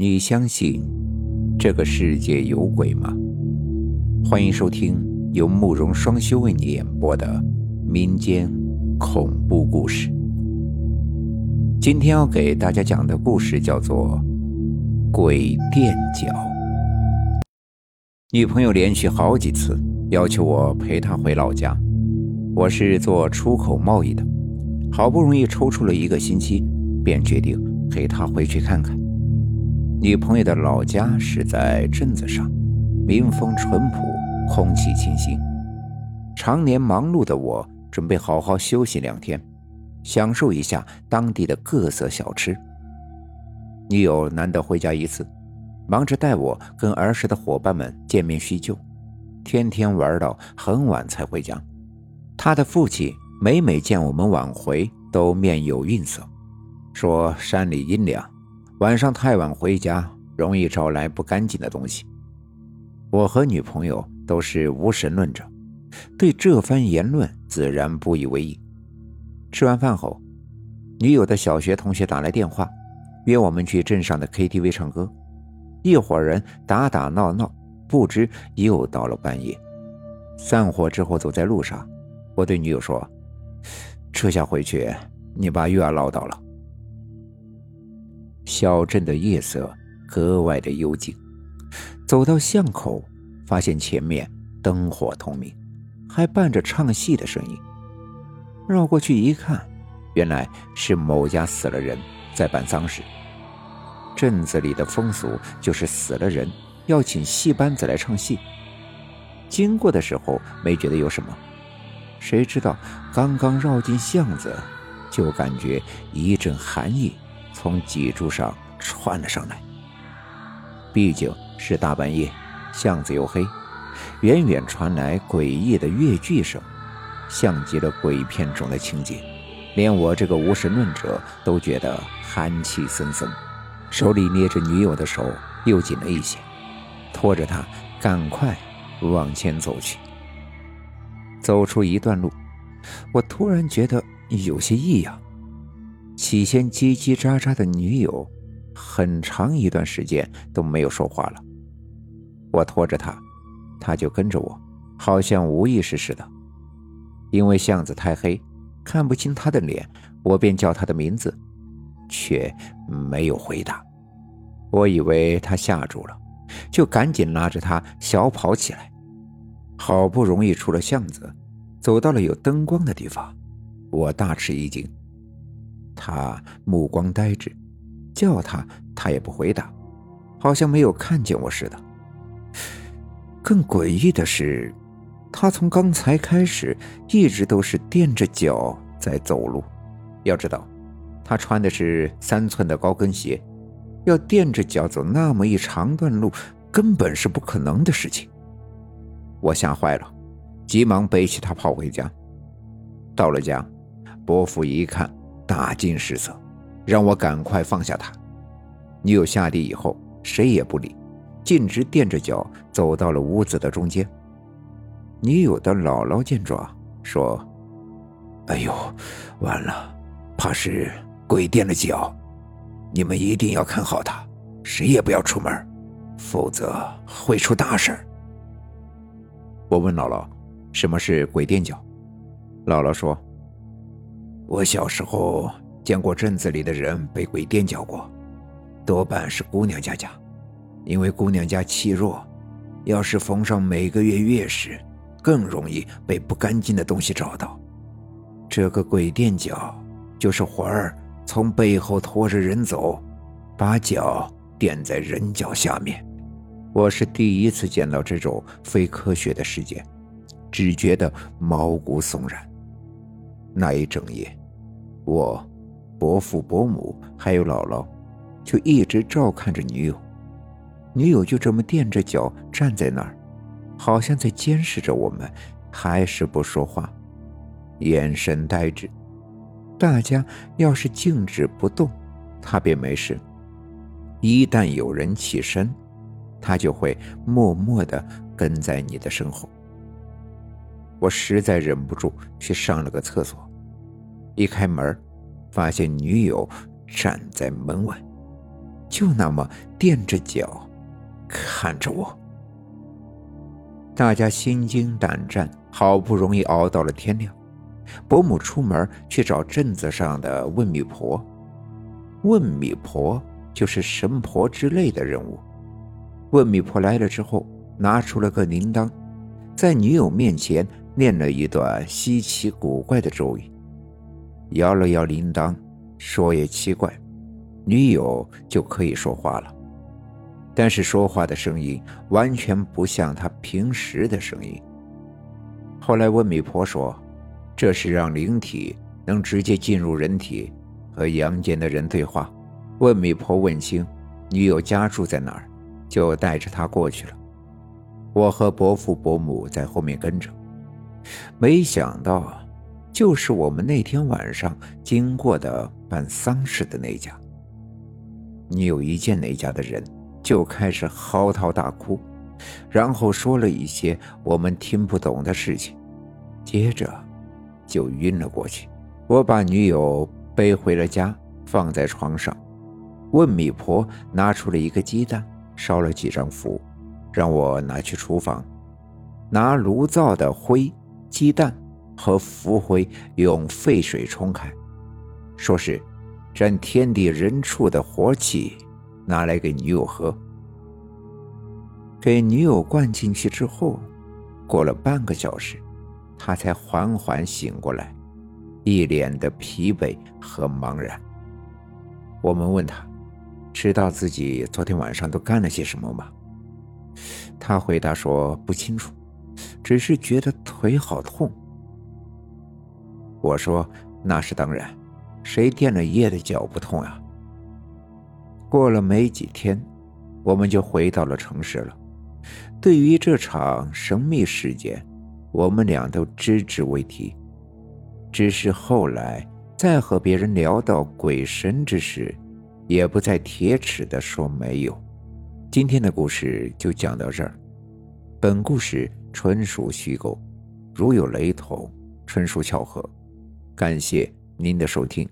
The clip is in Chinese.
你相信这个世界有鬼吗？欢迎收听由慕容双修为你演播的民间恐怖故事。今天要给大家讲的故事叫做《鬼垫脚》。女朋友连续好几次要求我陪她回老家，我是做出口贸易的，好不容易抽出了一个星期，便决定陪她回去看看。女朋友的老家是在镇子上，民风淳朴，空气清新。常年忙碌的我，准备好好休息两天，享受一下当地的各色小吃。女友难得回家一次，忙着带我跟儿时的伙伴们见面叙旧，天天玩到很晚才回家。他的父亲每每见我们晚回，都面有愠色，说山里阴凉。晚上太晚回家，容易招来不干净的东西。我和女朋友都是无神论者，对这番言论自然不以为意。吃完饭后，女友的小学同学打来电话，约我们去镇上的 KTV 唱歌。一伙人打打闹闹，不知又到了半夜。散伙之后，走在路上，我对女友说：“这下回去，你爸又要唠叨了。”小镇的夜色格外的幽静，走到巷口，发现前面灯火通明，还伴着唱戏的声音。绕过去一看，原来是某家死了人，在办丧事。镇子里的风俗就是死了人要请戏班子来唱戏。经过的时候没觉得有什么，谁知道刚刚绕进巷子，就感觉一阵寒意。从脊柱上窜了上来。毕竟是大半夜，巷子又黑，远远传来诡异的越剧声，像极了鬼片中的情节，连我这个无神论者都觉得寒气森森，手里捏着女友的手又紧了一些，拖着她赶快往前走去。走出一段路，我突然觉得有些异样。起先叽叽喳喳的女友，很长一段时间都没有说话了。我拖着她，她就跟着我，好像无意识似的。因为巷子太黑，看不清她的脸，我便叫她的名字，却没有回答。我以为她吓住了，就赶紧拉着她小跑起来。好不容易出了巷子，走到了有灯光的地方，我大吃一惊。他目光呆滞，叫他他也不回答，好像没有看见我似的。更诡异的是，他从刚才开始一直都是垫着脚在走路。要知道，他穿的是三寸的高跟鞋，要垫着脚走那么一长段路，根本是不可能的事情。我吓坏了，急忙背起他跑回家。到了家，伯父一看。大惊失色，让我赶快放下他。女友下地以后，谁也不理，径直垫着脚走到了屋子的中间。女友的姥姥见状说：“哎呦，完了，怕是鬼垫了脚，你们一定要看好他，谁也不要出门，否则会出大事。”我问姥姥：“什么是鬼垫脚？”姥姥说。我小时候见过镇子里的人被鬼垫脚过，多半是姑娘家家，因为姑娘家气弱，要是逢上每个月月时，更容易被不干净的东西找到。这个鬼垫脚就是魂儿从背后拖着人走，把脚垫在人脚下面。我是第一次见到这种非科学的事件，只觉得毛骨悚然。那一整夜。我、伯父、伯母还有姥姥，就一直照看着女友。女友就这么垫着脚站在那儿，好像在监视着我们，还是不说话，眼神呆滞。大家要是静止不动，她便没事；一旦有人起身，她就会默默地跟在你的身后。我实在忍不住去上了个厕所。一开门，发现女友站在门外，就那么垫着脚看着我。大家心惊胆战，好不容易熬到了天亮。伯母出门去找镇子上的问米婆，问米婆就是神婆之类的人物。问米婆来了之后，拿出了个铃铛，在女友面前念了一段稀奇古怪的咒语，摇了摇铃铛，说也奇怪，女友就可以说话了。但是说话的声音完全不像她平时的声音。后来问米婆说。这是让灵体能直接进入人体，和阳间的人对话。问米婆问清女友家住在哪儿，就带着她过去了。我和伯父伯母在后面跟着。没想到，就是我们那天晚上经过的办丧事的那家。女友一见那家的人，就开始嚎啕大哭，然后说了一些我们听不懂的事情，接着。就晕了过去。我把女友背回了家，放在床上。问米婆拿出了一个鸡蛋，烧了几张符，让我拿去厨房，拿炉灶的灰、鸡蛋和浮灰用沸水冲开，说是沾天地人畜的活气，拿来给女友喝。给女友灌进去之后，过了半个小时。他才缓缓醒过来，一脸的疲惫和茫然。我们问他，知道自己昨天晚上都干了些什么吗？他回答说不清楚，只是觉得腿好痛。我说那是当然，谁垫了夜的脚不痛啊？过了没几天，我们就回到了城市了。对于这场神秘事件。我们俩都只字未提，只是后来再和别人聊到鬼神之事，也不再铁齿的说没有。今天的故事就讲到这儿，本故事纯属虚构，如有雷同，纯属巧合。感谢您的收听。